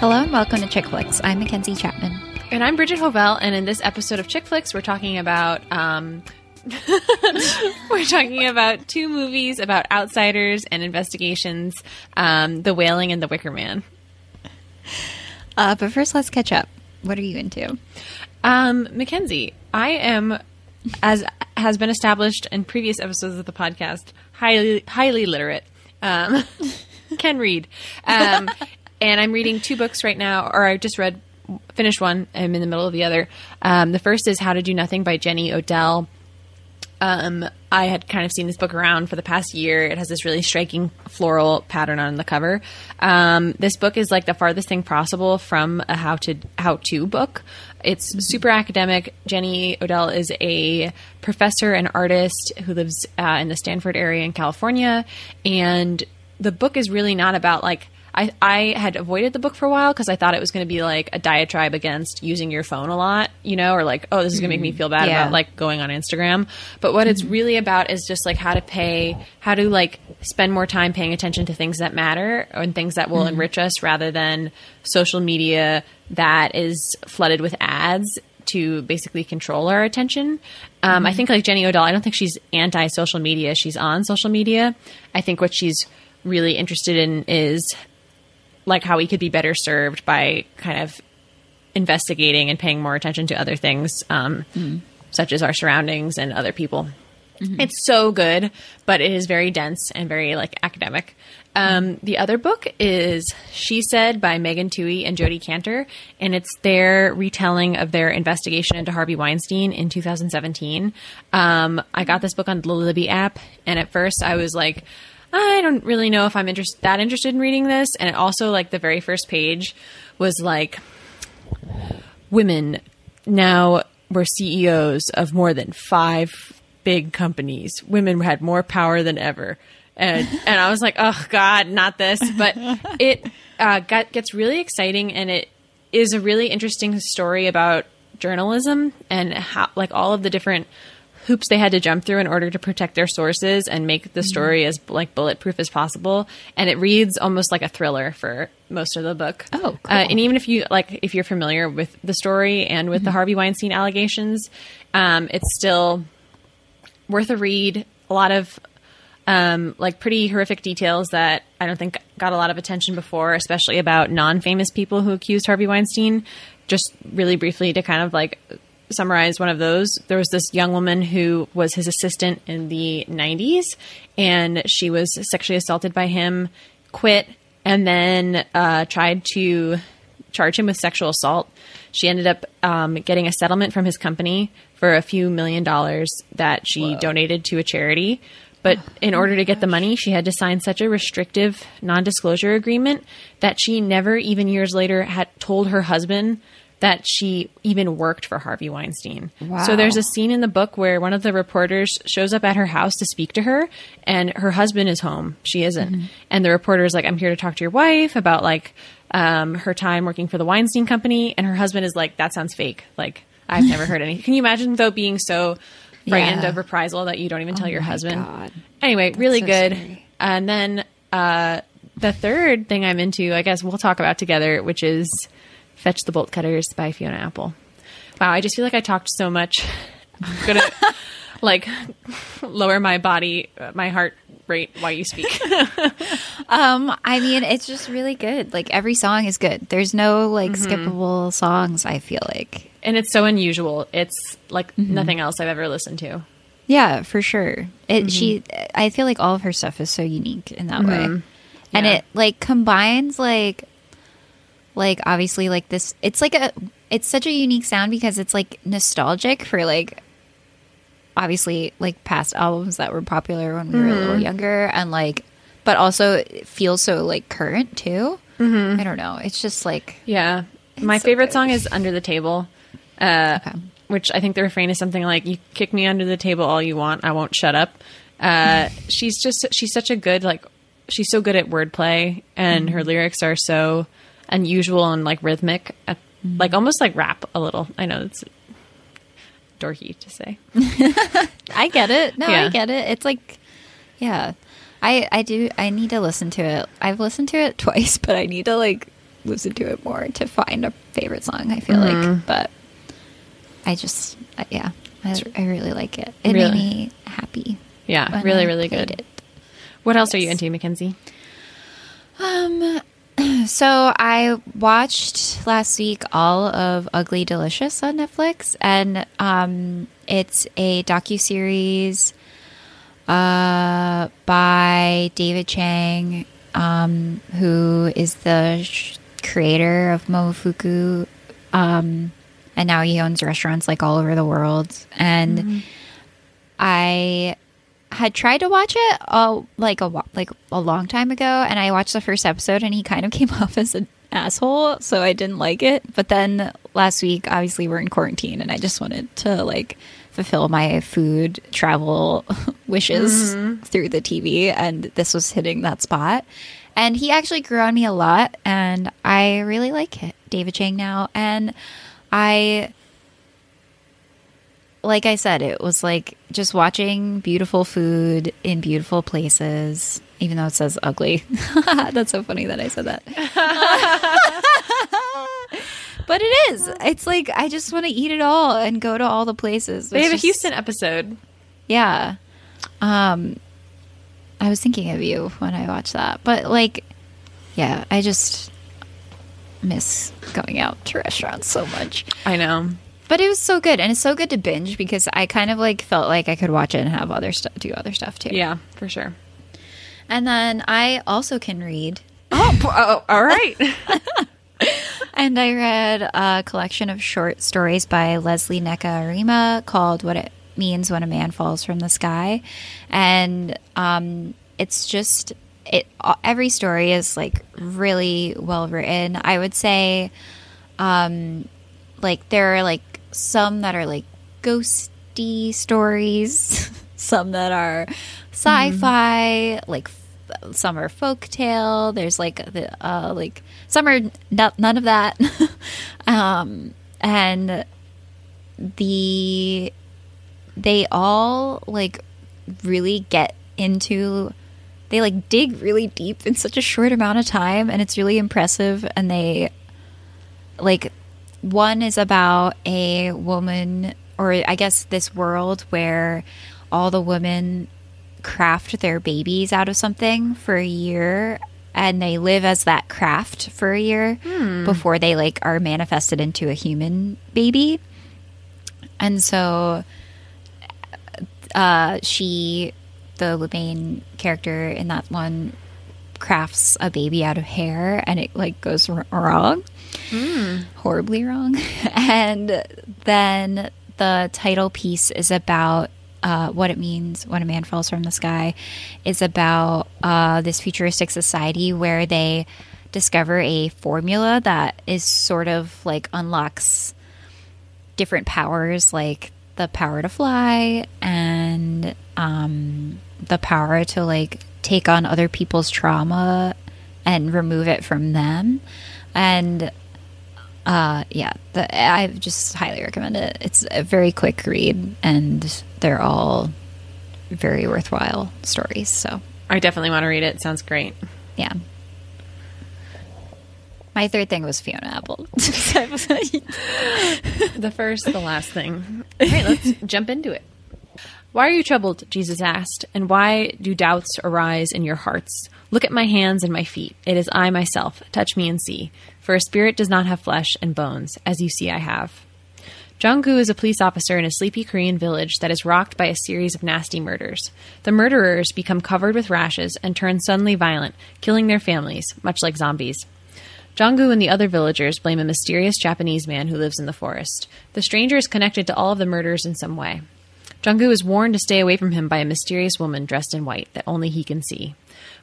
Hello and welcome to Chick Flicks. I'm Mackenzie Chapman. And I'm Bridget Hovell, and in this episode of Chick Flicks, we're talking about um, we're talking about two movies about outsiders and investigations: um, The Wailing and The Wicker Man. Uh, but first, let's catch up. What are you into? Um, Mackenzie, I am, as has been established in previous episodes of the podcast, highly highly literate. Um, can read, um, and I'm reading two books right now, or I just read finished one. I'm in the middle of the other. Um, the first is How to Do Nothing by Jenny Odell. Um, I had kind of seen this book around for the past year. It has this really striking floral pattern on the cover. Um, this book is like the farthest thing possible from a how to how to book. It's super academic. Jenny Odell is a professor and artist who lives uh, in the Stanford area in California, and the book is really not about like I, I had avoided the book for a while because I thought it was going to be like a diatribe against using your phone a lot, you know, or like, oh, this is going to make me mm-hmm. feel bad Yeah. about like going on Instagram. But what it's mm-hmm. really about is just like how to pay, how to like spend more time paying attention to things that matter and things that will mm-hmm. enrich us rather than social media that is flooded with ads to basically control our attention. Um, I think like Jenny Odell, I don't think she's anti social media. She's on social media. I think what she's really interested in is like how we could be better served by kind of investigating and paying more attention to other things, um, such as our surroundings and other people. It's so good, but it is very dense and very like academic. Um, the other book is She Said by Megan Twohey and Jodi Kantor, and it's their retelling of their investigation into Harvey Weinstein in 2017. Um, I got this book on the Libby app, and at first I was like, I don't really know if I'm interest- that interested in reading this. And it also, like, the very first page was like, women now were CEOs of more than five big companies. Women had more power than ever. And, and I was like, oh God, not this. But it uh, got, gets really exciting and it is a really interesting story about journalism and how, like, all of the different hoops they had to jump through in order to protect their sources and make the story as like bulletproof as possible. And it reads almost like a thriller for most of the book. Oh, cool. Uh, and even if you like, if you're familiar with the story and with the Harvey Weinstein allegations, um, it's still worth a read. A lot of um, like pretty horrific details that I don't think got a lot of attention before, especially about non-famous people who accused Harvey Weinstein. Just really briefly to kind of like summarize one of those, there was this young woman who was his assistant in the 90s, and she was sexually assaulted by him, quit, and then uh, tried to charge him with sexual assault. She ended up um, getting a settlement from his company for a few million dollars that she donated to a charity. But in order to get the money, she had to sign such a restrictive non disclosure agreement that she never, even years later, had told her husband that she even worked for Harvey Weinstein. Wow. So there's a scene in the book where one of the reporters shows up at her house to speak to her, and her husband is home. She isn't. And the reporter is like, I'm here to talk to your wife about like um, her time working for the Weinstein Company. And her husband is like, That sounds fake. Like, I've never heard any. Can you imagine, though, being so frightened Yeah. of reprisal that you don't even tell your husband? God. Anyway, really so good. scary. And then uh, the third thing I'm into, I guess we'll talk about together, which is Fetch the Bolt Cutters by Fiona Apple. Wow, I just feel like I talked so much. I'm gonna like lower my body, uh, my heart rate while you speak. Um, I mean, it's just really good. Like every song is good. There's no like Mm-hmm. skippable songs. I feel like, and it's so unusual. It's like Mm-hmm. nothing else I've ever listened to. yeah, for sure. It Mm-hmm. she. I feel like all of her stuff is so unique in that way, and Yeah. it like combines like, like obviously like this. It's like a. It's such a unique sound because it's like nostalgic for like obviously like past albums that were popular when we were a Mm-hmm. little younger and like but also it feels so like current too Mm-hmm. i don't know it's just like Yeah. My so favorite good. song is Under the Table. Uh, Okay. Which I think the refrain is something like, You kick me under the table all you want, I won't shut up. Uh, she's just, she's such a good, like, she's so good at wordplay, and her lyrics are so unusual and, like, rhythmic, uh, like, almost like rap a little. I know it's dorky to say. i get it no i get it it's like yeah i i do i need to listen to it i've listened to it twice but i need to like listen to it more to find a favorite song. I feel like, but I just uh, yeah, I, I really like it. It Really? made me happy. Yeah, really, I really good. it. What else are you into, Mackenzie? Um, so I watched last week all of Ugly Delicious on Netflix, and um, it's a docu series uh, by David Chang, um, who is the sh- creator of Momofuku, um, and now he owns restaurants like all over the world. And I had tried to watch it uh, like a like a long time ago, and I watched the first episode, and he kind of came off as an asshole, so I didn't like it. But then last week, obviously, we're in quarantine, and I just wanted to like fulfill my food travel wishes through the TV, and this was hitting that spot. And he actually grew on me a lot, and I really like it, David Chang now, and I like I said, it was like just watching beautiful food in beautiful places, even though it says ugly. That's so funny that I said that. but it is. It's like I just want to eat it all and go to all the places. They have a Houston episode. Yeah. Um I was thinking of you when I watched that. But like yeah, I just miss going out to restaurants so much. I know. But it was so good, and it's so good to binge because I kind of like felt like I could watch it and have other stuff, do other stuff too. Yeah, for sure. And then I also can read, Oh, oh all right. and I read a collection of short stories by Lesley Nneka Arimah called "What It Means When a Man Falls from the Sky," and um, it's just it. Every story is like really well written. I would say, um, like there are like some that are like ghosty stories, some that are sci-fi, like f- some are folktale. There's like the uh, like some are not, none of that, um, and the they all like really get into they like dig really deep in such a short amount of time and it's really impressive and they like one is about a woman or i guess this world where all the women craft their babies out of something for a year and they live as that craft for a year before they like are manifested into a human baby. And so uh she the main character in that one crafts a baby out of hair and it like goes wrong. Horribly wrong. And then the title piece is about uh, what it means when a man falls from the sky is about uh, this futuristic society where they discover a formula that is sort of like unlocks different powers like the power to fly and um, the power to like take on other people's trauma and remove it from them and uh yeah the, i just highly recommend it it's a very quick read and they're all very worthwhile stories so I definitely want to read it. Sounds great. yeah my third thing was fiona apple The first, the last thing. All right, let's jump into it. Why are you troubled? Jesus asked, and why do doubts arise in your hearts? Look at my hands and my feet. It is I myself. Touch me and see. For a spirit does not have flesh and bones, as you see I have. Jong-gu is a police officer in a sleepy Korean village that is rocked by a series of nasty murders. The murderers become covered with rashes and turn suddenly violent, killing their families, much like zombies. Jong-gu and the other villagers blame a mysterious Japanese man who lives in the forest. The stranger is connected to all of the murders in some way. Jong-gu is warned to stay away from him by a mysterious woman dressed in white that only he can see.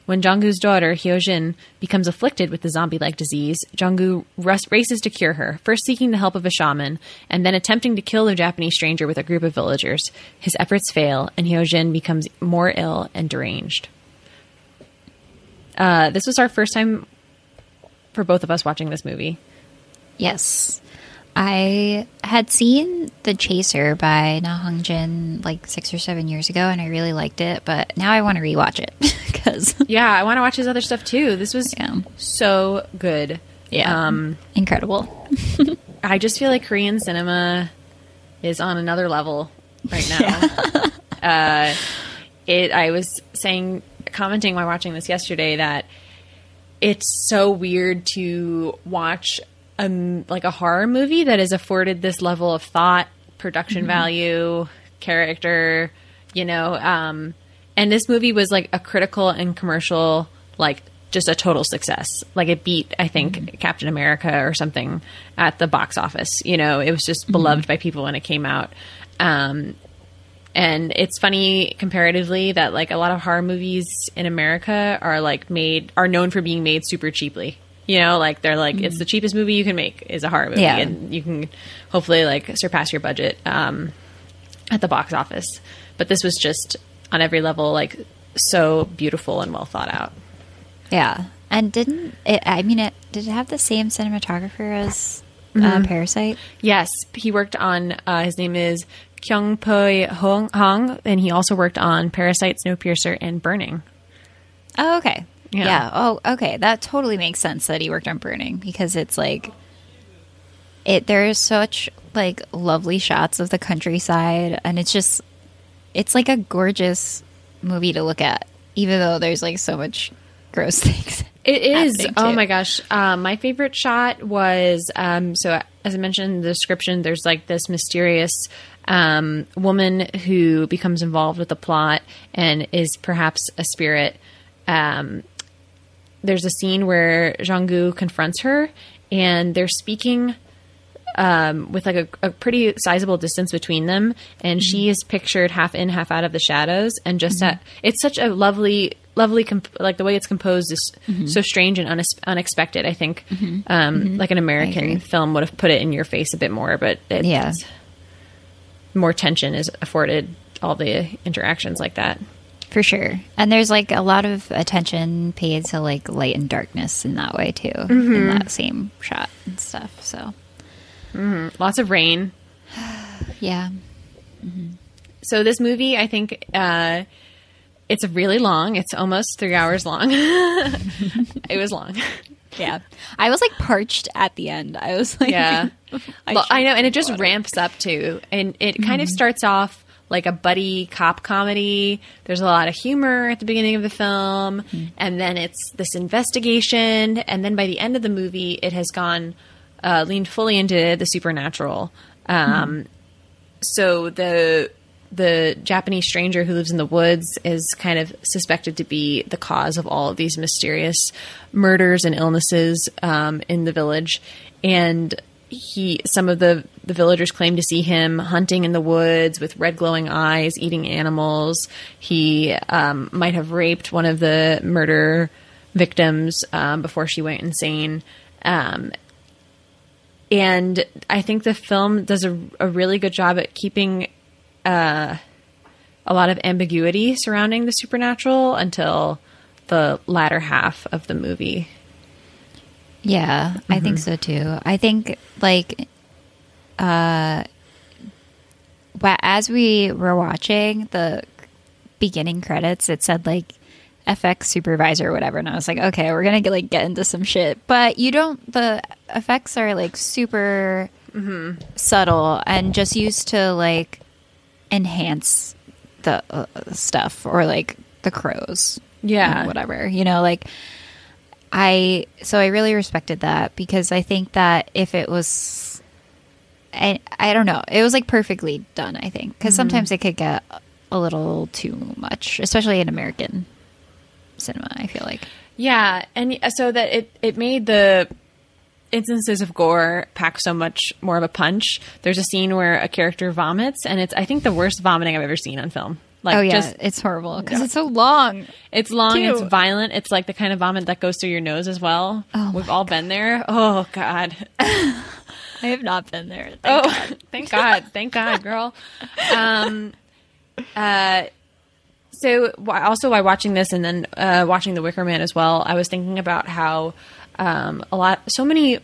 When Jong-gu's daughter, Hyojin, becomes afflicted with the zombie-like disease, Jong-gu races to cure her, first seeking the help of a shaman, and then attempting to kill the Japanese stranger with a group of villagers. His efforts fail, and Hyojin becomes more ill and deranged. Uh, this was our first time for both of us watching this movie. Yes. I had seen The Chaser by Na Hong Jin like six or seven years ago, and I really liked it. But now I want to rewatch it because Yeah, I want to watch his other stuff too. This was Yeah. so good. Yeah. Um, Incredible. I just feel like Korean cinema is on another level right now. uh, it. I was saying, commenting while watching this yesterday that it's so weird to watch a like a horror movie that is afforded this level of thought, production value, character. You know, um, and this movie was like a critical and commercial like just a total success. Like it beat, I think, Captain America or something at the box office. You know, it was just beloved by people when it came out. Um, and it's funny comparatively that like a lot of horror movies in America are like made are known for being made super cheaply. You know, like they're like it's the cheapest movie you can make is a horror movie, Yeah. and you can hopefully like surpass your budget um, at the box office. But this was just on every level like so beautiful and well thought out. Yeah. And didn't it, I mean, it did it have the same cinematographer as Mm-hmm. uh, Parasite? Yes, he worked on. Uh, his name is Kyung Pyo Hong, Hong, and he also worked on Parasite, Snowpiercer, and Burning. Oh, okay. Yeah. Yeah. Oh, okay. That totally makes sense that he worked on Burning because it's like it. There is such like lovely shots of the countryside, and it's just it's like a gorgeous movie to look at, even though there's like so much gross things. It is. Oh my gosh. Um, my favorite shot was um, so, as I mentioned in the description, there's like this mysterious um, woman who becomes involved with the plot and is perhaps a spirit. Um, there's a scene where Jong-gu confronts her and they're speaking um, with like a, a pretty sizable distance between them, and she mm-hmm. is pictured half in, half out of the shadows, and just mm-hmm. at, it's such a lovely, lovely, comp- like the way it's composed is mm-hmm. so strange and unex- unexpected. I think, um, like an American film would have put it in your face a bit more, but it, Yeah. more tension is afforded all the interactions like that. For sure. And there's like a lot of attention paid to like light and darkness in that way too, in mm-hmm. that same shot and stuff. So, mm-hmm. Lots of rain. yeah. Mm-hmm. So this movie, I think, uh, it's really long. It's almost three hours long. it was long. Yeah. I was like parched at the end. I was like, Yeah. I well, I know, and it just water. ramps up too, and it kind of starts off like a buddy cop comedy. There's a lot of humor at the beginning of the film, and then it's this investigation, and then by the end of the movie, it has gone uh, leaned fully into the supernatural. Um, So the the Japanese stranger who lives in the woods is kind of suspected to be the cause of all of these mysterious murders and illnesses um, in the village, and he some of the the villagers claim to see him hunting in the woods with red glowing eyes, eating animals. He um, might have raped one of the murder victims um, before she went insane. Um, and I think the film does a, a really good job at keeping uh, a lot of ambiguity surrounding the supernatural until the latter half of the movie. Yeah, I think so too. I think like uh but as we were watching the beginning credits it said like FX supervisor or whatever and I was like okay, we're going to like get into some shit. But you don't the effects are like super subtle and just used to like enhance the uh, stuff or like the crows Yeah. whatever you know like i so i really respected that because i think that if it was i, I don't know it was like perfectly done i think because mm-hmm. sometimes it could get a little too much especially in american cinema i feel like Yeah, and so that it it made the instances of gore pack so much more of a punch. There's a scene where a character vomits, and it's I think the worst vomiting I've ever seen on film. Like oh yeah just it's horrible because it's so long It's long, it's violent. It's like the kind of vomit that goes through your nose as well. Oh We've all been there. Oh God. i have not been there Thank oh, God. thank God. Thank God, girl. Um, uh, so also while watching this and then uh, watching The Wicker Man as well, I was thinking about how um, a lot, so many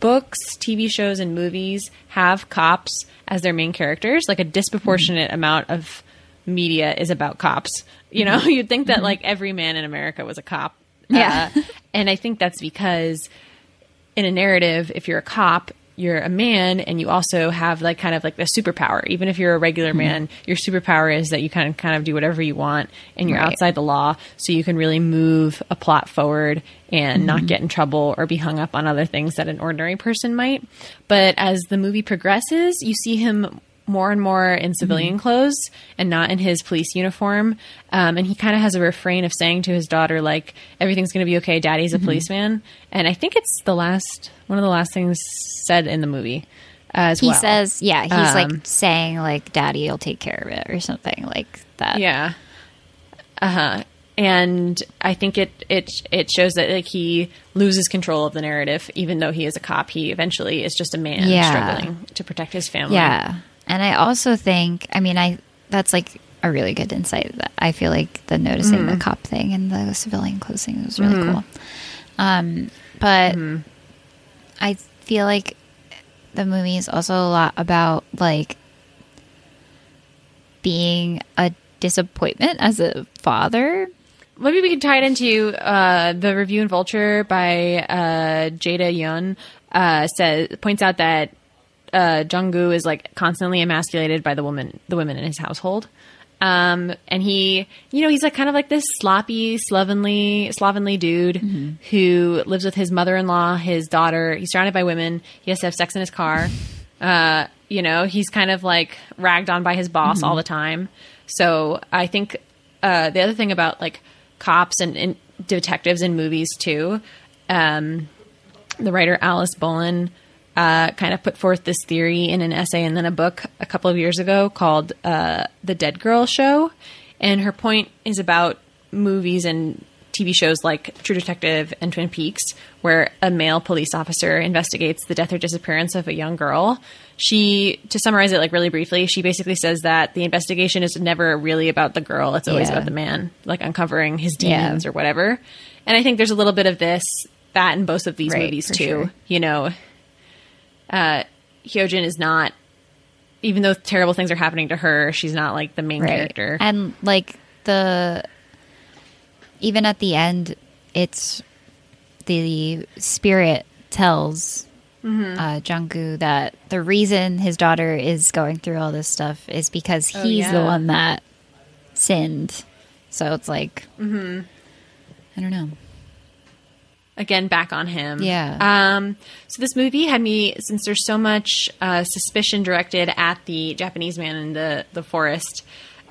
books, TV shows, and movies have cops as their main characters. Like a disproportionate amount of media is about cops. You know, you'd think that like mm-hmm. every man in America was a cop. Yeah. Uh, and I think that's because in a narrative, if you're a cop, you're a man and you also have like kind of like the superpower. Even if you're a regular mm-hmm. man, your superpower is that you kind of kind of do whatever you want and you're Right. outside the law, so you can really move a plot forward and not mm-hmm. get in trouble or be hung up on other things that an ordinary person might. But as the movie progresses, you see him more and more in civilian clothes and not in his police uniform. Um, and he kind of has a refrain of saying to his daughter, like, everything's going to be okay. Daddy's a policeman. And I think it's the last, one of the last things said in the movie as He well. says, yeah, he's Um, like saying like daddy will take care of it or something like that. Yeah. Uh huh. And I think it it it shows that like he loses control of the narrative, even though he is a cop. He eventually is just a man Yeah. struggling to protect his family. Yeah. And I also think, I mean, I that's like a really good insight. That I feel like the noticing Mm-hmm. the cop thing and the civilian closing was really cool. Um, but Mm-hmm. I feel like the movie is also a lot about like being a disappointment as a father. Maybe we could tie it into uh, the review in Vulture by uh, Jada Yuan. Uh, says points out that uh, Junggu is like constantly emasculated by the woman, the women in his household. Um, and he, you know, he's like kind of like this sloppy, slovenly, slovenly dude who lives with his mother-in-law, his daughter. He's surrounded by women. He has to have sex in his car. Uh, you know, he's kind of like ragged on by his boss all the time. So I think uh, the other thing about like cops and, and detectives in movies too, um, the writer Alice Bolin uh, kind of put forth this theory in an essay and then a book a couple of years ago called uh, The Dead Girl Show. And her point is about movies and TV shows like True Detective and Twin Peaks, where a male police officer investigates the death or disappearance of a young girl. She, to summarize it like really briefly, she basically says that the investigation is never really about the girl; it's always Yeah. about the man, like uncovering his Yeah. demons or whatever. And I think there's a little bit of this that in both of these Right, movies too. sure. You know, uh, Hyojin is not, even though terrible things are happening to her, she's not like the main character. And like the even at the end, it's the spirit tells Mm-hmm. uh, Jungkook that the reason his daughter is going through all this stuff is because he's Oh, the one that sinned. So it's like, Mm-hmm. I don't know. Again back on him. Yeah. Um, so this movie had me since there's so much uh, suspicion directed at the Japanese man in the the forest.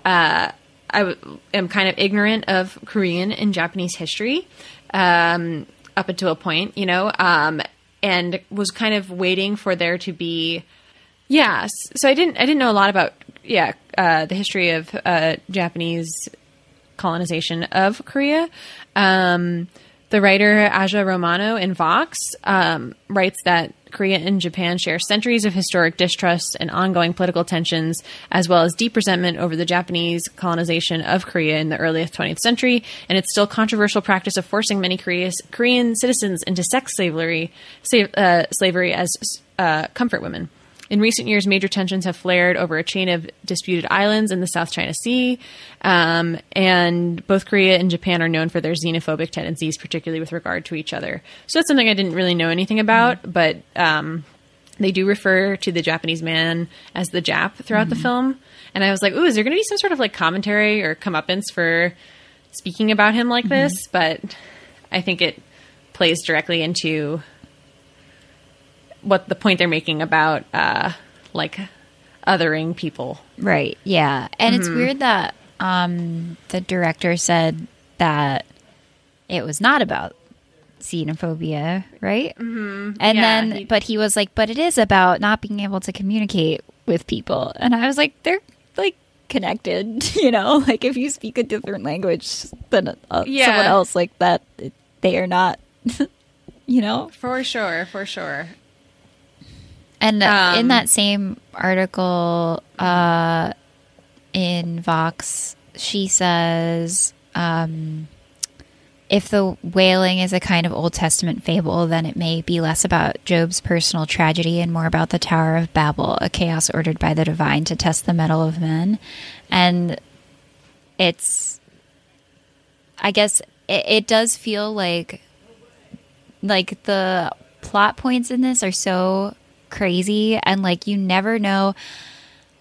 Uh, I w- am kind of ignorant of Korean and Japanese history um, up until a point, you know, um, and was kind of waiting for there to be. Yeah, so I didn't I didn't know a lot about yeah uh, the history of uh, Japanese colonization of Korea. Um, the writer Aja Romano in Vox um, writes that Korea and Japan share centuries of historic distrust and ongoing political tensions, as well as deep resentment over the Japanese colonization of Korea in the earliest 20th century, and its still controversial practice of forcing many Koreas, Korean citizens into sex slavery, uh, slavery as uh, comfort women. In recent years, major tensions have flared over a chain of disputed islands in the South China Sea. Um, and both Korea and Japan are known for their xenophobic tendencies, particularly with regard to each other. So that's something I didn't really know anything about, but um, they do refer to the Japanese man as the Jap throughout the film. And I was like, ooh, is there going to be some sort of like commentary or comeuppance for speaking about him like this? But I think it plays directly into what the point they're making about uh, like othering people. Right. Yeah. And Mm-hmm. it's weird that um, the director said that it was not about xenophobia, right? Mm-hmm. And Yeah, then, he- but he was like, but it is about not being able to communicate with people. And I was like, they're like connected, you know? Like if you speak a different language than uh, Yeah. someone else, like that, they are not, you know? For sure, for sure. And uh, in Um, that same article uh, in Vox, she says um, if the wailing is a kind of Old Testament fable, then it may be less about Job's personal tragedy and more about the Tower of Babel, a chaos ordered by the divine to test the mettle of men. And it's, I guess, it, it does feel like like the plot points in this are so crazy and like you never know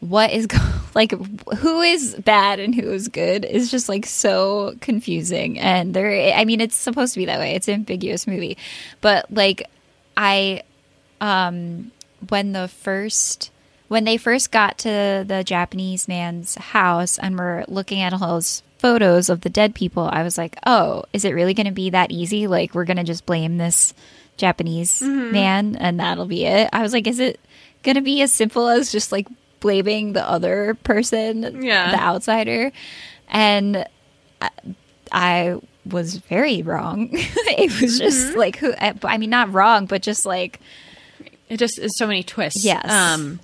what is go- like who is bad and who is good is just like so confusing. And there i mean it's supposed to be that way. It's an ambiguous movie. But like i um when the first when they first got to the japanese man's house and were looking at all those photos of the dead people i was like oh is it really going to be that easy? Like we're going to just blame this japanese mm-hmm. man and that'll be it i was like is it going to be as simple as just like blaming the other person Yeah. the outsider and I, I was very wrong it was mm-hmm. just like who I, I mean not wrong but just like It just is so many twists. Yes. Um,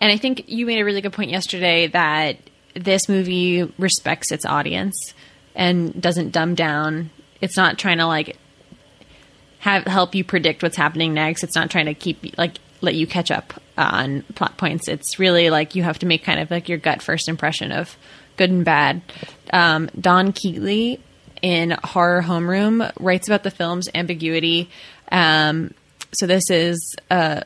and I think you made a really good point yesterday that this movie respects its audience and doesn't dumb down. It's not trying to like have help you predict what's happening next. It's not trying to keep like let you catch up on plot points. It's really like you have to make kind of like your gut first impression of good and bad. Um, Dawn Keetley in Horror Homeroom writes about the film's ambiguity. Um, so this is uh,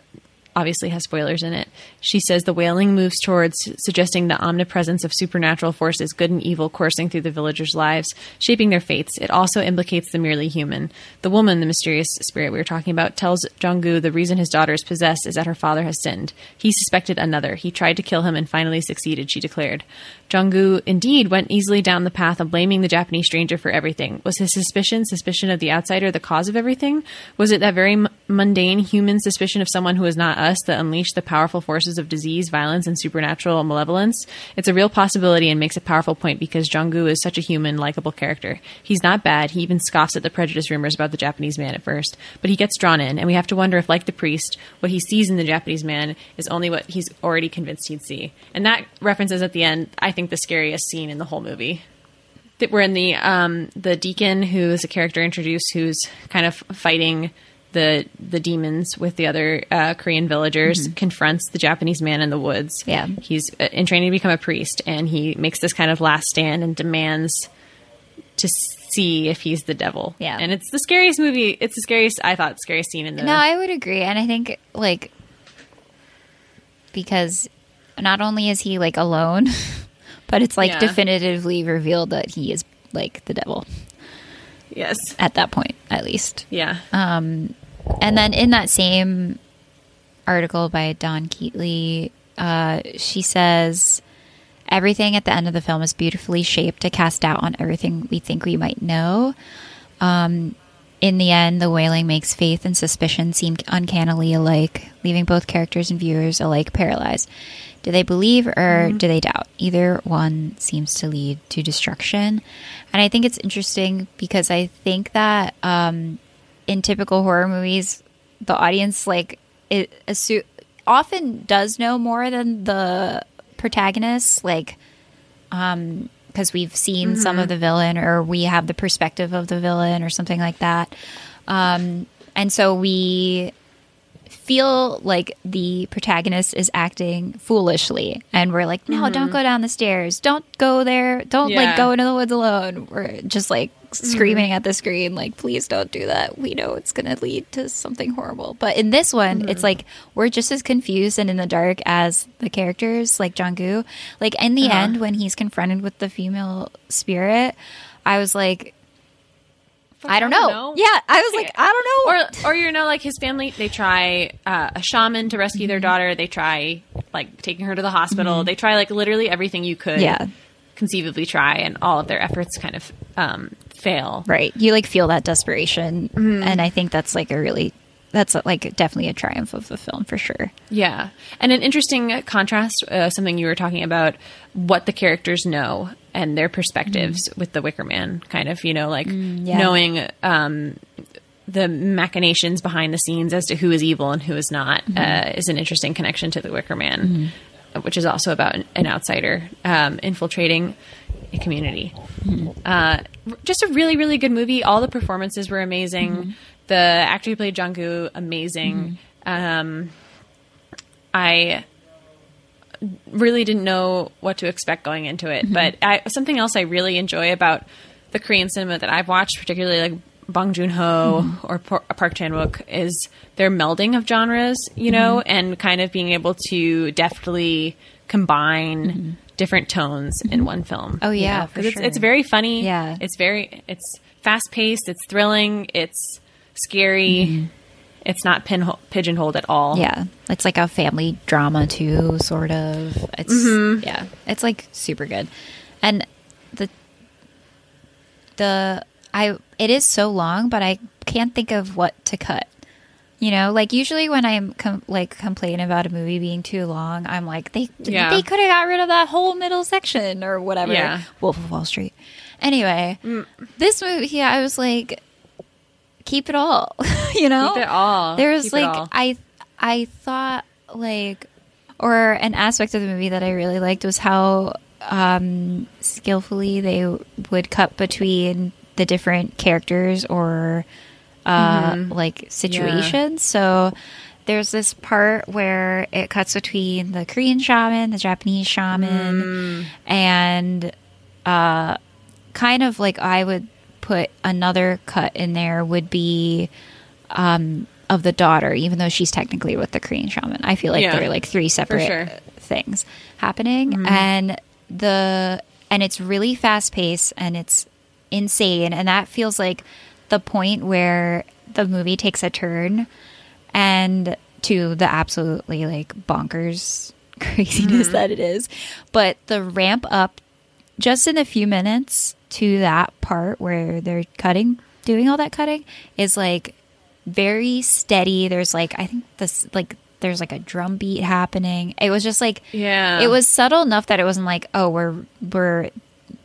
obviously has spoilers in it. She says the wailing moves towards suggesting the omnipresence of supernatural forces, good and evil, coursing through the villagers' lives, shaping their fates. It also implicates the merely human. The woman, the mysterious spirit we were talking about, tells Jung-gu the reason his daughter is possessed is that her father has sinned. He suspected another. He tried to kill him and finally succeeded, she declared. Jung-gu indeed went easily down the path of blaming the Japanese stranger for everything. Was his suspicion, suspicion of the outsider, the cause of everything? Was it that very mundane human suspicion of someone who is not us that unleash the powerful forces of disease, violence, and supernatural malevolence? It's a real possibility and makes a powerful point because Jung-gu is such a human, likable character. He's not bad. He even scoffs at the prejudice rumors about the Japanese man at first, but he gets drawn in, and we have to wonder if, like the priest, what he sees in the Japanese man is only what he's already convinced he'd see. And that references at the end, I think, the scariest scene in the whole movie that we're in the um, the deacon who is a character introduced who's kind of fighting the the demons with the other uh, Korean villagers confronts the Japanese man in the woods. Yeah. he's uh, in training to become a priest, and he makes this kind of last stand and demands to see if he's the devil. Yeah. and it's the scariest movie. It's the scariest I thought scariest scene in the. No, I would agree, and I think like because not only is he like alone, but it's like Yeah. definitively revealed that he is like the devil yes, at that point, at least. yeah, And then in that same article by Dawn Keetley, uh, she says everything at the end of the film is beautifully shaped to cast doubt on everything we think we might know. Um, in the end, the wailing makes faith and suspicion seem uncannily alike, leaving both characters and viewers alike paralyzed. Do they believe or do they doubt? Either one seems to lead to destruction. And I think it's interesting because I think that um, in typical horror movies, the audience like it assu- often does know more than the protagonist, like um because we've seen some of the villain or we have the perspective of the villain or something like that. Um, and so we feel like the protagonist is acting foolishly and we're like no don't go down the stairs. Don't go there. Don't Yeah. like go into the woods alone. We're just like screaming mm-hmm. at the screen like please don't do that. We know it's going to lead to something horrible. But in this one it's mm-hmm. like we're just as confused and in the dark as the characters like Jung-gu like in the uh-huh. end when he's confronted with the female spirit I was like I don't know. Yeah, I was like, I don't know. or or you know like his family they try uh, a shaman to rescue their mm-hmm. daughter. They try like taking her to the hospital. They try like literally everything you could Yeah. conceivably try and all of their efforts kind of um, fail Right. You like feel that desperation. And I think that's like a really, that's like definitely a triumph of the film for sure. yeah and an interesting contrast uh, something you were talking about what the characters know and their perspectives with the wicker man kind of you know like yeah. knowing um, the machinations behind the scenes as to who is evil and who is not uh, is an interesting connection to the Wicker Man, uh, which is also about an, an outsider um, infiltrating a community. Uh, just a really, really good movie. All the performances were amazing. The actor who played Jungkook, amazing. Um, I really didn't know what to expect going into it. But I, something else I really enjoy about the Korean cinema that I've watched, particularly like Bong Joon Ho Mm-hmm. or Park Chan Wook is their melding of genres, you know, Mm-hmm. and kind of being able to deftly combine different tones in one film. Mm-hmm. Oh, you yeah, know? for 'Cause it's sure. it's very funny. Yeah. it's very it's fast paced. It's thrilling. It's scary. It's not pinhole, pigeonholed at all. Mm-hmm. Yeah, it's like a family drama too, sort of. It's Mm-hmm. yeah, it's like super good, and the the I it is so long, but I can't think of what to cut. You know, like usually when I'm com- like complaining about a movie being too long, I'm like they Yeah. they could have got rid of that whole middle section or whatever. Yeah. Wolf of Wall Street. Anyway, Mm. this movie, yeah, I was like, keep it all. you know, Keep it all. There was Keep like. I I thought like or an aspect of the movie that I really liked was how um skillfully they would cut between the different characters or uh like situations. So there's this part where it cuts between the Korean shaman, the Japanese shaman, and uh kind of like I would put another cut in there would be um, of the daughter, even though she's technically with the Korean shaman. I feel like Yeah, they're like three separate sure. things happening, and the and it's really fast paced and it's insane, and that feels like the point where the movie takes a turn and to the absolutely like bonkers craziness mm-hmm. that it is. But the ramp up just in a few minutes to that part where they're cutting, doing all that cutting is like very steady. There's like, I think this, like, there's like a drum beat happening. It was just like, Yeah. it was subtle enough that it wasn't like, oh, we're, we're,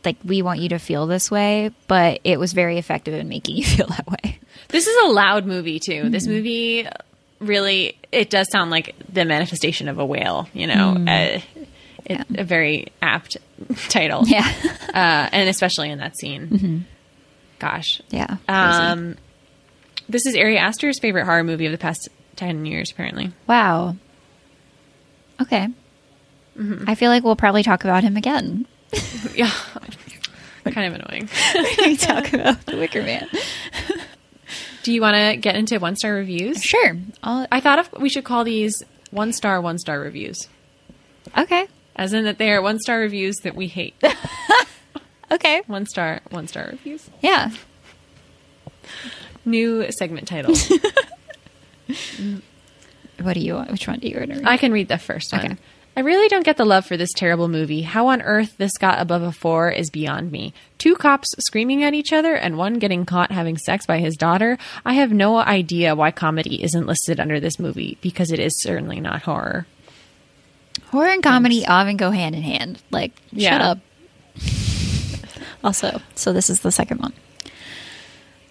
like, we want you to feel this way, but it was very effective in making you feel that way. This is a loud movie too. Mm-hmm. This movie really it does sound like the manifestation of a wail. You know, uh, it, a very apt title. Mm. Yeah. uh, and especially in that scene. Gosh, Yeah. Um, this is Ari Aster's favorite horror movie of the past ten years, apparently. wow. Okay. Mm-hmm. I feel like we'll probably talk about him again. Yeah, kind of annoying. we talk about the Wicker Man. Do you want to get into one star reviews? Sure. I'll, I thought of, we should call these one star, one star reviews, okay. as in that they are one star reviews that we hate. Okay. one star, one star reviews. Yeah. New segment title. What do you want? Which one do you want read? I can read the first one. Okay. I really don't get the love for this terrible movie. How on earth this got above a four is beyond me. Two cops screaming at each other and one getting caught having sex by his daughter. I have no idea why comedy isn't listed under this movie because it is certainly not horror. Horror and comedy often go hand in hand. Like, shut up. also, so this is the second one.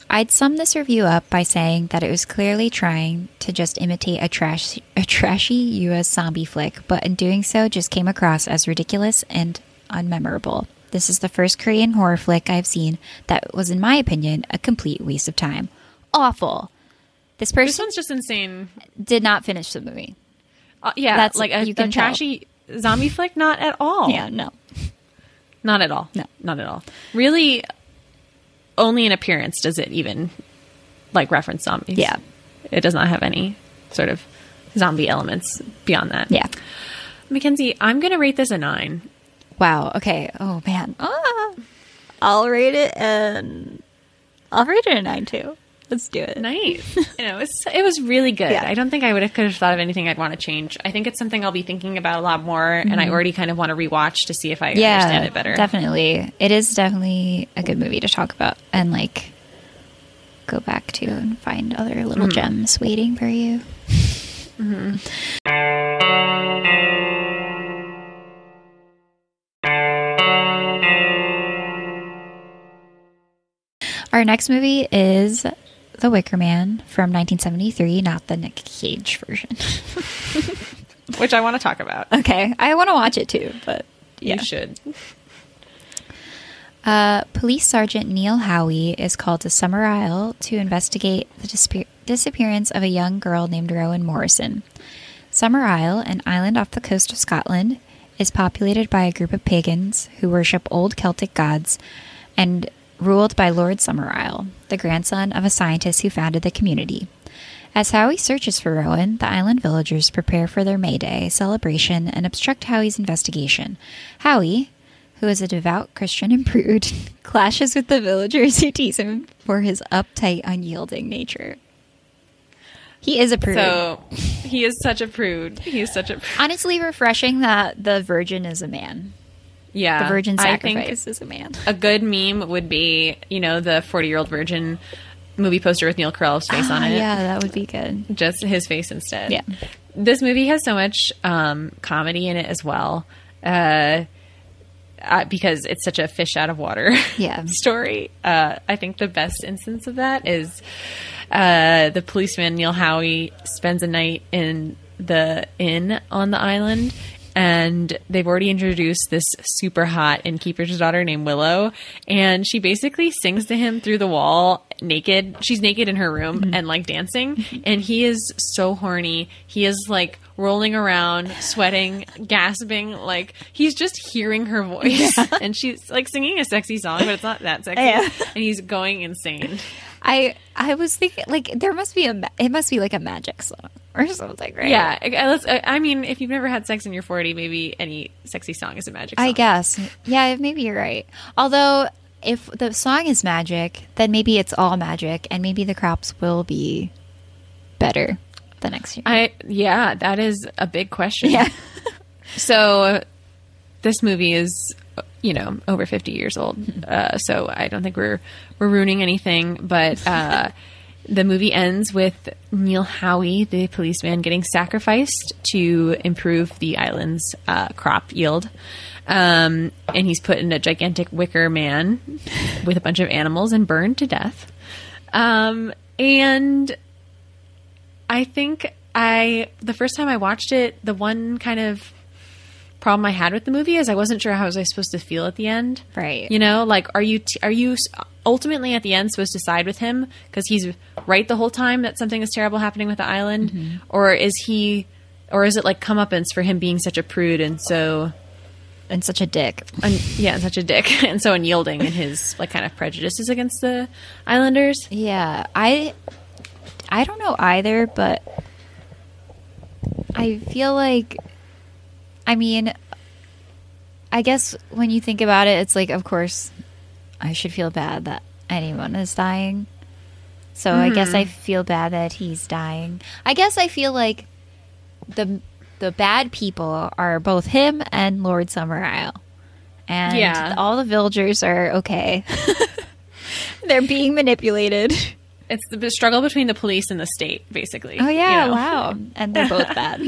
I'd sum this review up by saying that it was clearly trying to just imitate a trash a trashy US zombie flick, but in doing so just came across as ridiculous and unmemorable. This is the first Korean horror flick I've seen that was in my opinion a complete waste of time. Awful. This This person one's just insane. did not finish the movie. Uh, yeah, That's- like a, you a can tell. trashy zombie flick. Not at all. Yeah, no. not at all. No. not at all. Really, only in appearance does it even like reference zombies. Yeah. it does not have any sort of zombie elements beyond that. Yeah. Mackenzie, I'm going to rate this a nine. Wow. Okay. Oh man. Ah. I'll rate it and I'll rate it a nine too. Let's do it. Nice. you know, it was, it was really good. Yeah. I don't think I would have could have thought of anything I'd want to change. I think it's something I'll be thinking about a lot more, and I already kind of want to rewatch to see if I Mm-hmm. Yeah, understand it better. definitely. It is definitely a good movie to talk about and like go back to and find other little gems waiting for you. Our next movie is The Wicker Man from 1973, not the Nick Cage version. Which I want to talk about. okay, I want to watch it too, but yeah. You should. Uh, Police Sergeant Neil Howie is called to Summerisle to investigate the dispe- disappearance of a young girl named Rowan Morrison. Summerisle, an island off the coast of Scotland, is populated by a group of pagans who worship old Celtic gods and ruled by Lord Summerisle, the grandson of a scientist who founded the community. As Howie searches for Rowan, the island villagers prepare for their May Day celebration and obstruct Howie's investigation. Howie, who is a devout Christian and prude, clashes with the villagers who tease him for his uptight, unyielding nature. He is a prude. So he is such a prude. He is such a prude. Honestly, refreshing that the virgin is a man. Yeah. The virgin I think sacrifice is a man. a good meme would be, you know, the 40 year old virgin movie poster with Neil Carell's face on Ah, it. Yeah, that would be good. Just his face instead. Yeah. This movie has so much um, comedy in it as well. Uh, uh, because it's such a fish out of water Yeah. story. Uh, I think the best instance of that is uh, the policeman Neil Howie spends a night in the inn on the island. And they've already introduced this super hot innkeeper's daughter named Willow, and she basically sings to him through the wall naked. She's naked in her room mm-hmm. and like dancing, mm-hmm. and he is so horny. He is like rolling around, sweating, gasping, like he's just hearing her voice, and she's like singing a sexy song, but it's not that sexy, Yeah. and he's going insane. I I was thinking like there must be a ma- it must be like a magic song or something, right? Yeah, I, I- I- I mean, if you've never had sex and you're 40, maybe any sexy song is a magic song. I guess. Yeah, maybe you're right. Although if the song is magic, then maybe it's all magic and maybe the crops will be better the next year. I yeah, that is a big question. yeah. So this movie is you know over 50 years old. Uh, so I don't think we're we're ruining anything, but uh, the movie ends with Neil Howie, the policeman, getting sacrificed to improve the island's uh, crop yield. Um, and he's put in a gigantic wicker man with a bunch of animals and burned to death. Um, and I think I the first time I watched it, the one kind of problem I had with the movie is I wasn't sure how was I supposed to feel at the end. Right. You know, like are you t- are you ultimately at the end supposed to side with him because he's right the whole time that something is terrible happening with the island, mm-hmm. or is he, or is it like comeuppance for him being such a prude and so And such a dick. un- yeah, such a dick and so unyielding in his like kind of prejudices against the islanders? Yeah, I I don't know either, but I feel like I mean I guess when you think about it, it's like of course I should feel bad that anyone is dying. So I guess I mm-hmm. feel bad that he's dying. I guess I feel like the the bad people are both him and Lord Summerisle. And Yeah. all the villagers are okay. They're being manipulated. It's the struggle between the police and the state, basically. Oh yeah, you know? wow. And they're both bad.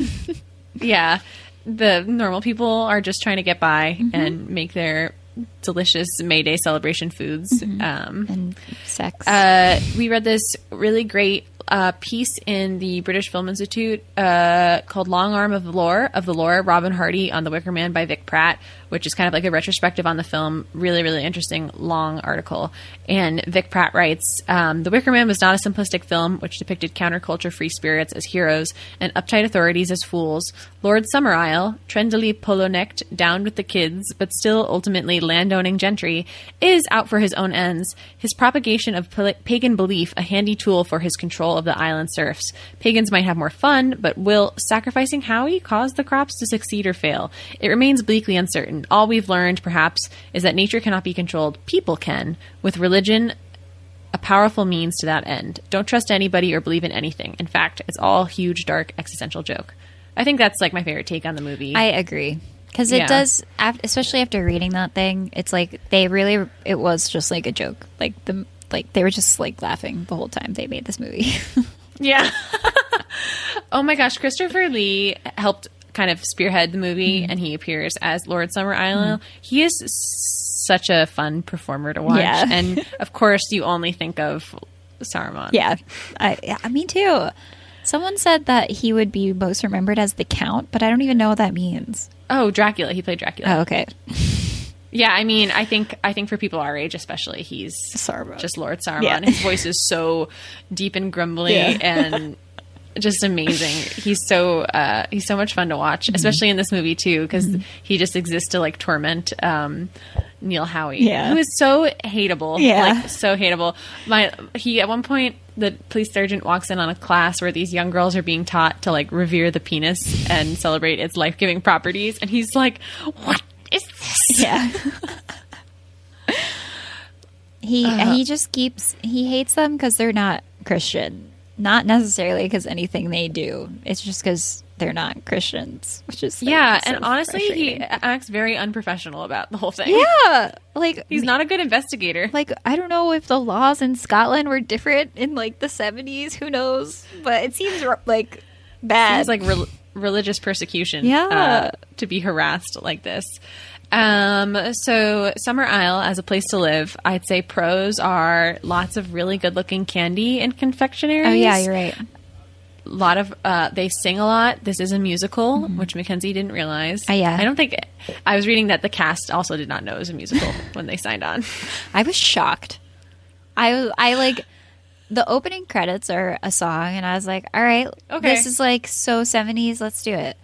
Yeah, the normal people are just trying to get by Mm-hmm. and make their delicious May Day celebration foods. Mm-hmm. Um, and sex. uh, we read this really great uh, piece in the British Film Institute uh, called "Long Arm of the Lore" of the Lore. Robin Hardy on the Wicker Man by Vic Pratt, which is kind of like a retrospective on the film. Really, really interesting, long article. And Vic Pratt writes, um, "The Wicker Man was not a simplistic film which depicted counterculture free spirits as heroes and uptight authorities as fools. Lord Summerisle, trendily polo-necked, down with the kids, but still ultimately landowning gentry, is out for his own ends. His propagation of pagan belief a handy tool for his control of the island serfs. Pagans might have more fun, but will sacrificing Howie cause the crops to succeed or fail? It remains bleakly uncertain. All we've learned, perhaps, is that nature cannot be controlled. People can. With religion, a powerful means to that end. Don't trust anybody or believe in anything. In fact, it's all huge, dark, existential joke. I think that's like my favorite take on the movie. I agree. Because it Yeah. does, especially after reading that thing, it's like they really, it was just like a joke. Like the, like they were just like laughing the whole time they made this movie. Yeah. oh my gosh, Christopher Lee helped kind of spearhead the movie, Mm-hmm. and he appears as Lord Summerisle. He is such a fun performer to watch, Yeah. and of course, you only think of Saruman. yeah, I, yeah, me too. Someone said that he would be most remembered as the Count, but I don't even know what that means. Oh, Dracula. He played Dracula. Oh, okay. Yeah, I mean, I think I think for people our age, especially, he's Saruman. just Lord Saruman. Yeah. His voice is so deep and grumbly Yeah. and just amazing. He's so uh, he's so much fun to watch, Mm-hmm. especially in this movie too, because he just exists to like torment um, Neil Howie, Yeah. who is so hateable, Yeah. like so hateable. My he at one point the police sergeant walks in on a class where these young girls are being taught to like revere the penis and celebrate its life giving properties, and he's like, "What is this?" Yeah. he Uh-huh. he just keeps he hates them because they're not Christian, not necessarily because anything they do. It's just because they're not Christians, which is like, Yeah, so and honestly, he acts very unprofessional about the whole thing. yeah, like He's not a good investigator. like I don't know if the laws in Scotland were different in like the seventies. Who knows? But it seems like bad. Seems like rel- religious persecution. Yeah. uh, to be harassed like this. Um, so Summerisle as a place to live, I'd say pros are lots of really good looking candy and confectionery. oh yeah, you're right. A lot of uh, they sing a lot. This is a musical, which Mackenzie didn't realize. Oh, yeah. I don't think I was reading that the cast also did not know it was a musical when they signed on. I was shocked. I I like the opening credits are a song, and I was like, all right, Okay. this is like so seventies. Let's do it.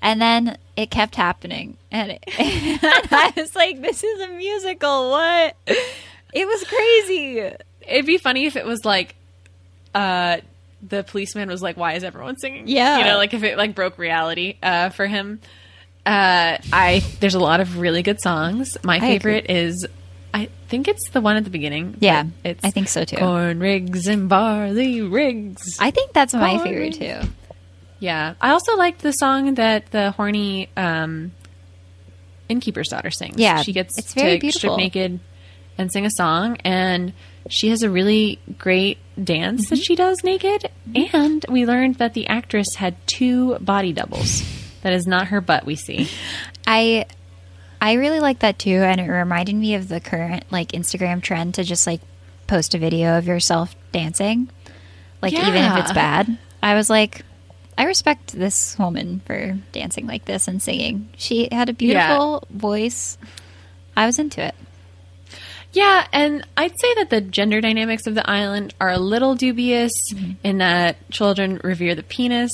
And then it kept happening, and, it, and I was like, this is a musical. What? It was crazy. It'd be funny if it was like, uh, the policeman was like, "Why is everyone singing?" Yeah. you know, like if it like broke reality uh, for him. Uh, I there's a lot of really good songs. My favorite is, I think it's the one at the beginning. Yeah, it's I think so too. Corn rigs and barley rigs. I think that's my Corn. favorite too. Yeah, I also liked the song that the horny um, innkeeper's daughter sings. Yeah, she gets it's very to beautiful. strip naked and sing a song, and she has a really great dance Mm-hmm. that she does naked. And we learned that the actress had two body doubles. That is not her butt we see. I I really like that too, and it reminded me of the current like Instagram trend to just like post a video of yourself dancing, like even if it's bad. I was like, I respect this woman for dancing like this and singing. She had a beautiful voice. I was into it. Yeah, and I'd say that the gender dynamics of the island are a little dubious in that children revere the penis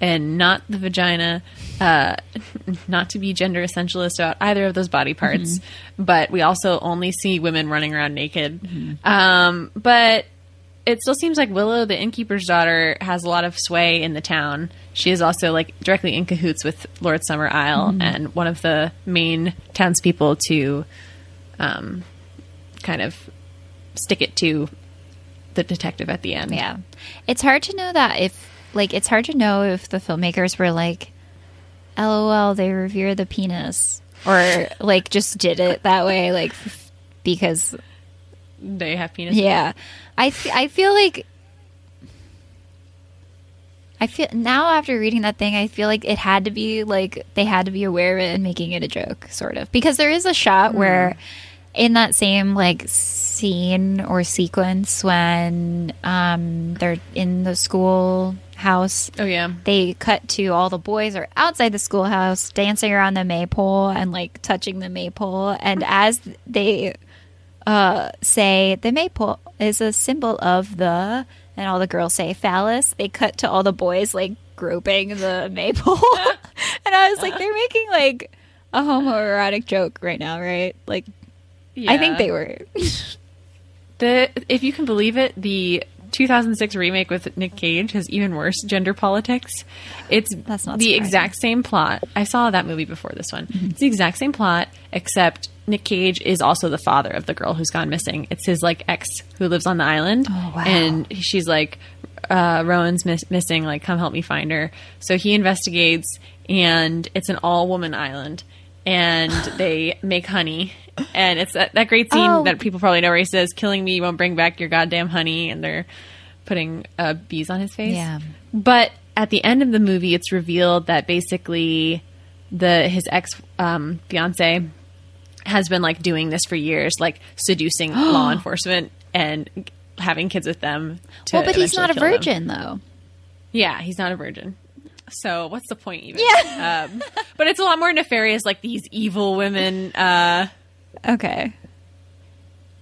and not the vagina. Uh, not to be gender essentialist about either of those body parts, but we also only see women running around naked. Um, but it still seems like Willow, the innkeeper's daughter, has a lot of sway in the town. She is also like directly in cahoots with Lord Summerisle and one of the main townspeople to um, kind of stick it to the detective at the end. Yeah. It's hard to know that if like it's hard to know if the filmmakers were like LOL they revere the penis or like just did it that way like f- because They have penis. yeah. I f- I feel like I feel now after reading that thing I feel like it had to be like they had to be aware of it and making it a joke sort of because there is a shot where in that same like scene or sequence when um they're in the school house Oh yeah. they cut to all the boys are outside the schoolhouse dancing around the maypole and like touching the maypole and as they uh say the maypole is a symbol of the and all the girls say phallus they cut to all the boys like groping the maypole and i was like they're making like a homoerotic joke right now right like i think they were The if you can believe it, the 2006 remake with Nick Cage has even worse gender politics. It's That's not the surprising. exact same plot. I saw that movie before this one. It's the exact same plot, except Nick Cage is also the father of the girl who's gone missing. It's his like ex who lives on the island, Oh, wow. and she's like, uh, "Rowan's miss- missing. Like, come help me find her." So he investigates, and it's an all woman island. And they make honey, and it's that, that great scene Oh. that people probably know where he says, "Killing me won't bring back your goddamn honey," and they're putting uh, bees on his face. Yeah. But at the end of the movie, it's revealed that basically the his ex um, fiance has been like doing this for years, like seducing law enforcement and having kids with them. Well but he's not a kill them. virgin though Yeah, he's not a virgin. So what's the point even? Yeah. Um, but it's a lot more nefarious, like these evil women. Uh, okay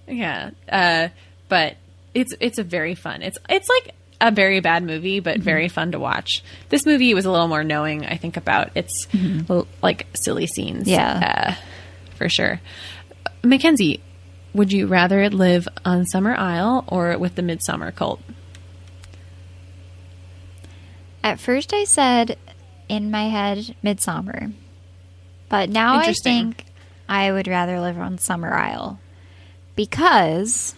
Yeah, uh, but it's it's a very fun. It's it's like a very bad movie, but very fun to watch. This movie was a little more knowing, I think, about its l- like silly scenes. Yeah. uh, for sure. Mackenzie, would you rather live on Summerisle or with the Midsommar cult? At first, I said in my head Midsommar, but now I think I would rather live on Summerisle because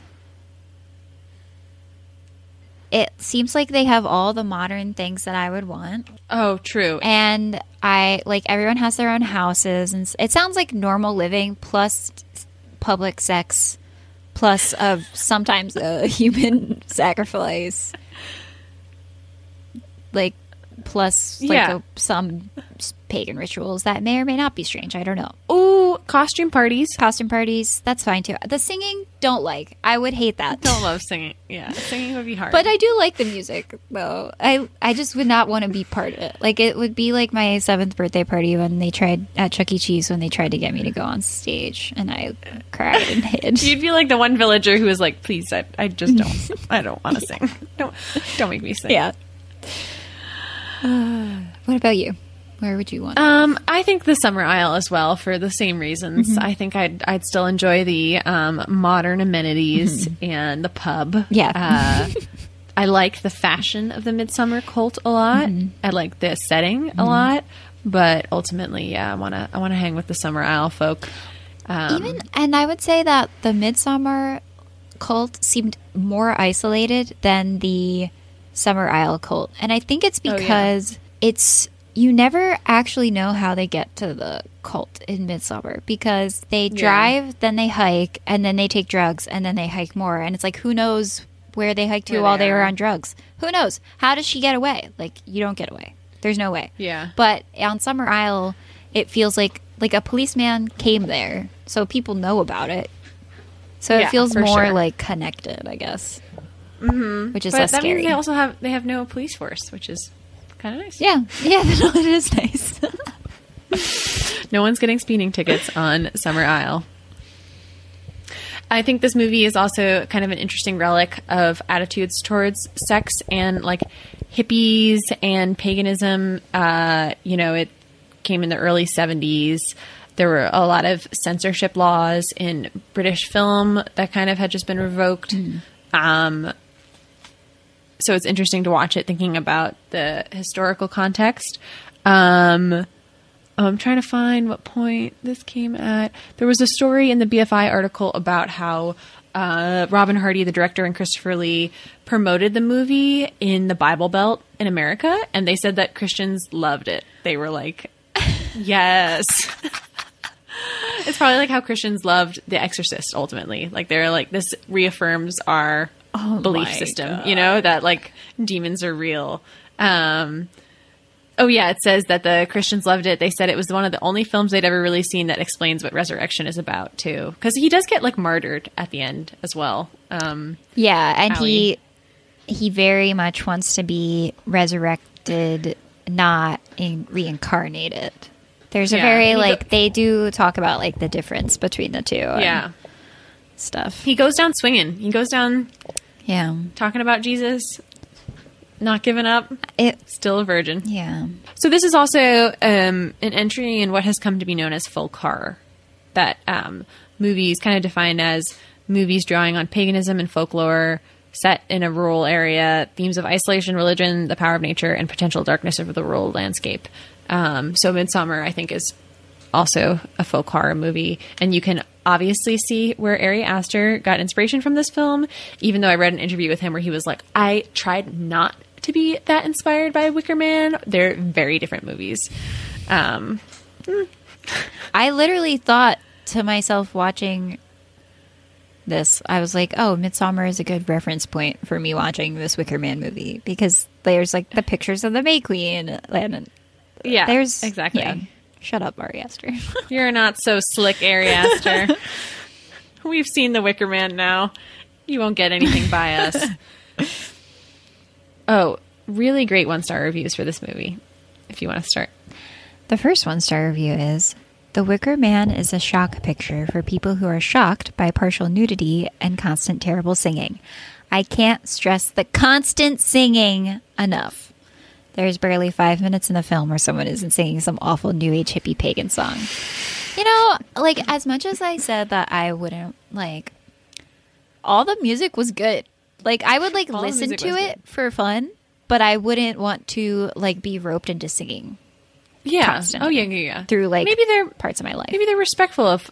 it seems like they have all the modern things that I would want. Oh, true. and I like everyone has their own houses, and it sounds like normal living plus public sex, plus of sometimes a human sacrifice, like plus like Yeah. a, some pagan rituals that may or may not be strange. I don't know. Ooh, costume parties. Costume parties, that's fine too. The singing, don't like. I would hate that. Don't love singing. Yeah, singing would be hard. But I do like the music, though. I I just would not want to be part of it. Like it would be like my seventh birthday party when they tried at Chuck E. Cheese when they tried to get me to go on stage, and I cried and hid. You'd be like the one villager who was like, "Please, I, I just don't. I don't want to sing. Don't, don't make me sing." yeah. what about you? Where would you want? Um, I think the Summerisle as well for the same reasons. I think I'd I'd still enjoy the um, modern amenities and the pub. Yeah. Uh, I like the fashion of the Midsommar Cult a lot. I like the setting a lot, but ultimately, yeah, I wanna I wanna hang with the Summerisle folk. Um, Even and I would say that the Midsommar cult seemed more isolated than the Summerisle cult, and I think it's Oh, yeah. because it's you never actually know how they get to the cult in Midsommar because they Yeah. drive, then they hike, and then they take drugs, and then they hike more, and it's like who knows where they hiked to Where while they they were on drugs? Who knows? How does she get away? Like you don't get away. There's no way. Yeah. But on Summerisle, it feels like like a policeman came there, so people know about it. So Yeah, it feels more sure. like connected, I guess. Mm-hmm. Which is but less that scary. means they also have they have no police force, which is kind of nice. yeah, yeah, no, it is nice. No one's getting speeding tickets on Summerisle. I think this movie is also kind of an interesting relic of attitudes towards sex and like hippies and paganism. Uh, you know, it came in the early 70s. There were a lot of censorship laws in British film that kind of had just been revoked. Um, so it's interesting to watch it thinking about the historical context. Um, I'm trying to find what point this came at. There was a story in the BFI article about how uh, Robin Hardy, the director, and Christopher Lee promoted the movie in the Bible Belt in America, and they said that Christians loved it. They were like, "Yes." it's probably like how Christians loved The Exorcist. Ultimately, like they're like, "This reaffirms our belief my system." You know that like demons are real. Um, Oh yeah, it says that the Christians loved it. They said it was one of the only films they'd ever really seen that explains what resurrection is about too. Because he does get like martyred at the end as well. Um, yeah, and he Allie. he very much wants to be resurrected, not in, reincarnated. There's a Yeah, very he go- like they do talk about like the difference between the two. and yeah, stuff. he goes down swinging. He goes down Yeah, talking about Jesus, not giving up, it. still a virgin. Yeah, So this is also um, an entry in what has come to be known as folk horror. That um, movies kind of defined as movies drawing on paganism and folklore, set in a rural area, themes of isolation, religion, the power of nature, and potential darkness of the rural landscape. Um, so Midsommar, I think, is also a folk horror movie, and you can obviously see where Ari Aster got inspiration from this film. Even though I read an interview with him where he was like, "I tried not to be that inspired by Wicker Man. They're very different movies." Um, I literally thought to myself watching this, I was like, "Oh, Midsommar is a good reference point for me watching this Wicker Man movie because there's like the pictures of the May Queen and yeah, there's exactly. yeah. Shut up, Ari Aster. You're not so slick, Ari Aster. We've seen the Wicker Man now. You won't get anything by us. oh, really great one star reviews for this movie. If you want to start. the first one star review is The Wicker Man is a shock picture for people who are shocked by partial nudity and constant terrible singing. I can't stress the constant singing enough. There's barely five minutes in the film where someone isn't singing some awful new age hippie pagan song. You know, like as much as I said that I wouldn't like all the music was good. Like I would like All listen to it good. for fun, but I wouldn't want to like be roped into singing Yeah. Oh yeah, yeah, yeah. through like maybe they're parts of my life. maybe they're respectful of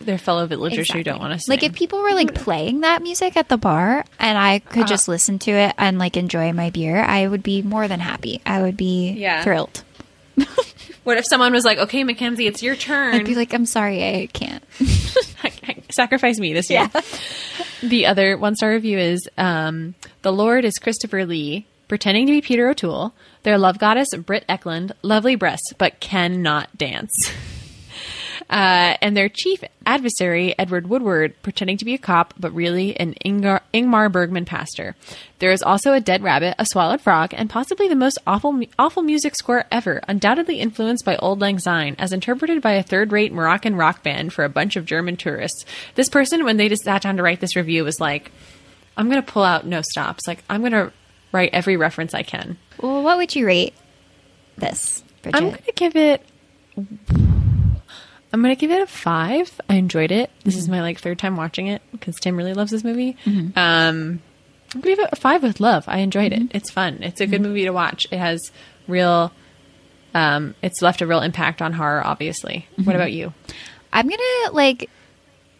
their fellow villagers who don't want to sing. Like if people were like playing that music at the bar and I could Uh-huh. just listen to it and like enjoy my beer, I would be more than happy. I would be Yeah. thrilled. what if someone was like, "Okay, Mackenzie, it's your turn. I'd be like, I'm sorry, I can't. Sacrifice me this year." Yeah. The other one star review is um, The Lord is Christopher Lee, pretending to be Peter O'Toole. Their love goddess, Britt Ekland, lovely breasts, but cannot dance. Uh, and their chief adversary, Edward Woodward, pretending to be a cop, but really an Ingar- Ingmar Bergman pastor. There is also a dead rabbit, a swallowed frog, and possibly the most awful, awful music score ever, undoubtedly influenced by Auld Lang Syne, as interpreted by a third-rate Moroccan rock band for a bunch of German tourists. This person, when they just sat down to write this review, was like, "I'm going to pull out no stops. Like I'm going to write every reference I can." Well, what would you rate this, Bridget? I'm gonna give it. I'm gonna give it a five. I enjoyed it. This is my like third time watching it because Tim really loves this movie. Um, I'm gonna give it a five with love. I enjoyed it. It's fun. It's a good movie to watch. It has real. Um, it's left a real impact on horror. Obviously. What about you? I'm gonna like,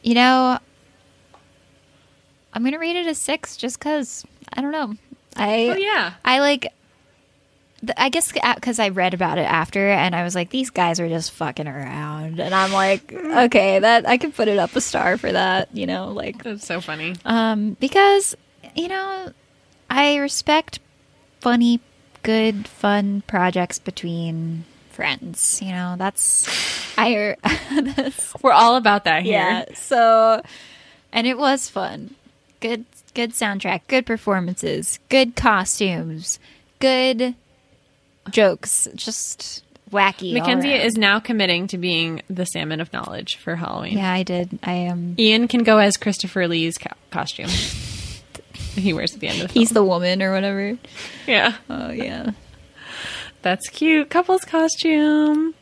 you know, I'm gonna rate it a six just because I don't know. I Oh, yeah. I like. I guess because I read about it after, and I was like, these guys are just fucking around, and I'm like, okay, that I could put it up a star for that, you know, like, That's so funny. um, because you know, I respect funny, good, fun projects between friends. You know, that's I. that's We're all about that here. yeah. So, and it was fun. Good, good soundtrack. Good performances. Good costumes. Good jokes. Just wacky. Mackenzie is now committing to being the salmon of knowledge for Halloween. Yeah, I did. I am. Ian can go as Christopher Lee's co- costume. he wears at the end of the. He's the woman or whatever. yeah. Oh yeah. That's cute. Couples costume.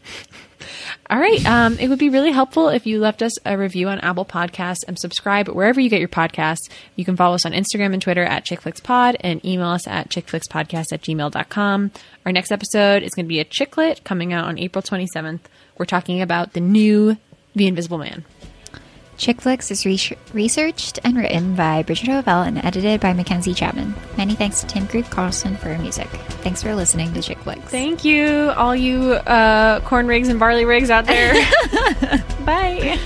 All right. Um, it would be really helpful if you left us a review on Apple Podcasts and subscribe wherever you get your podcasts. You can follow us on Instagram and Twitter at ChickFlixPod and email us at chickflixpodcast at gmail.com. Our next episode is going to be a chicklet coming out on April 27th. We're talking about the new The Invisible Man. Chick Flicks is re- researched and written by Bridget Hovell and edited by Mackenzie Chapman. Many thanks to Tim Grieve Carlson for our music. Thanks for listening to Chick Flicks. Thank you, all you uh, corn rigs and barley rigs out there. Bye.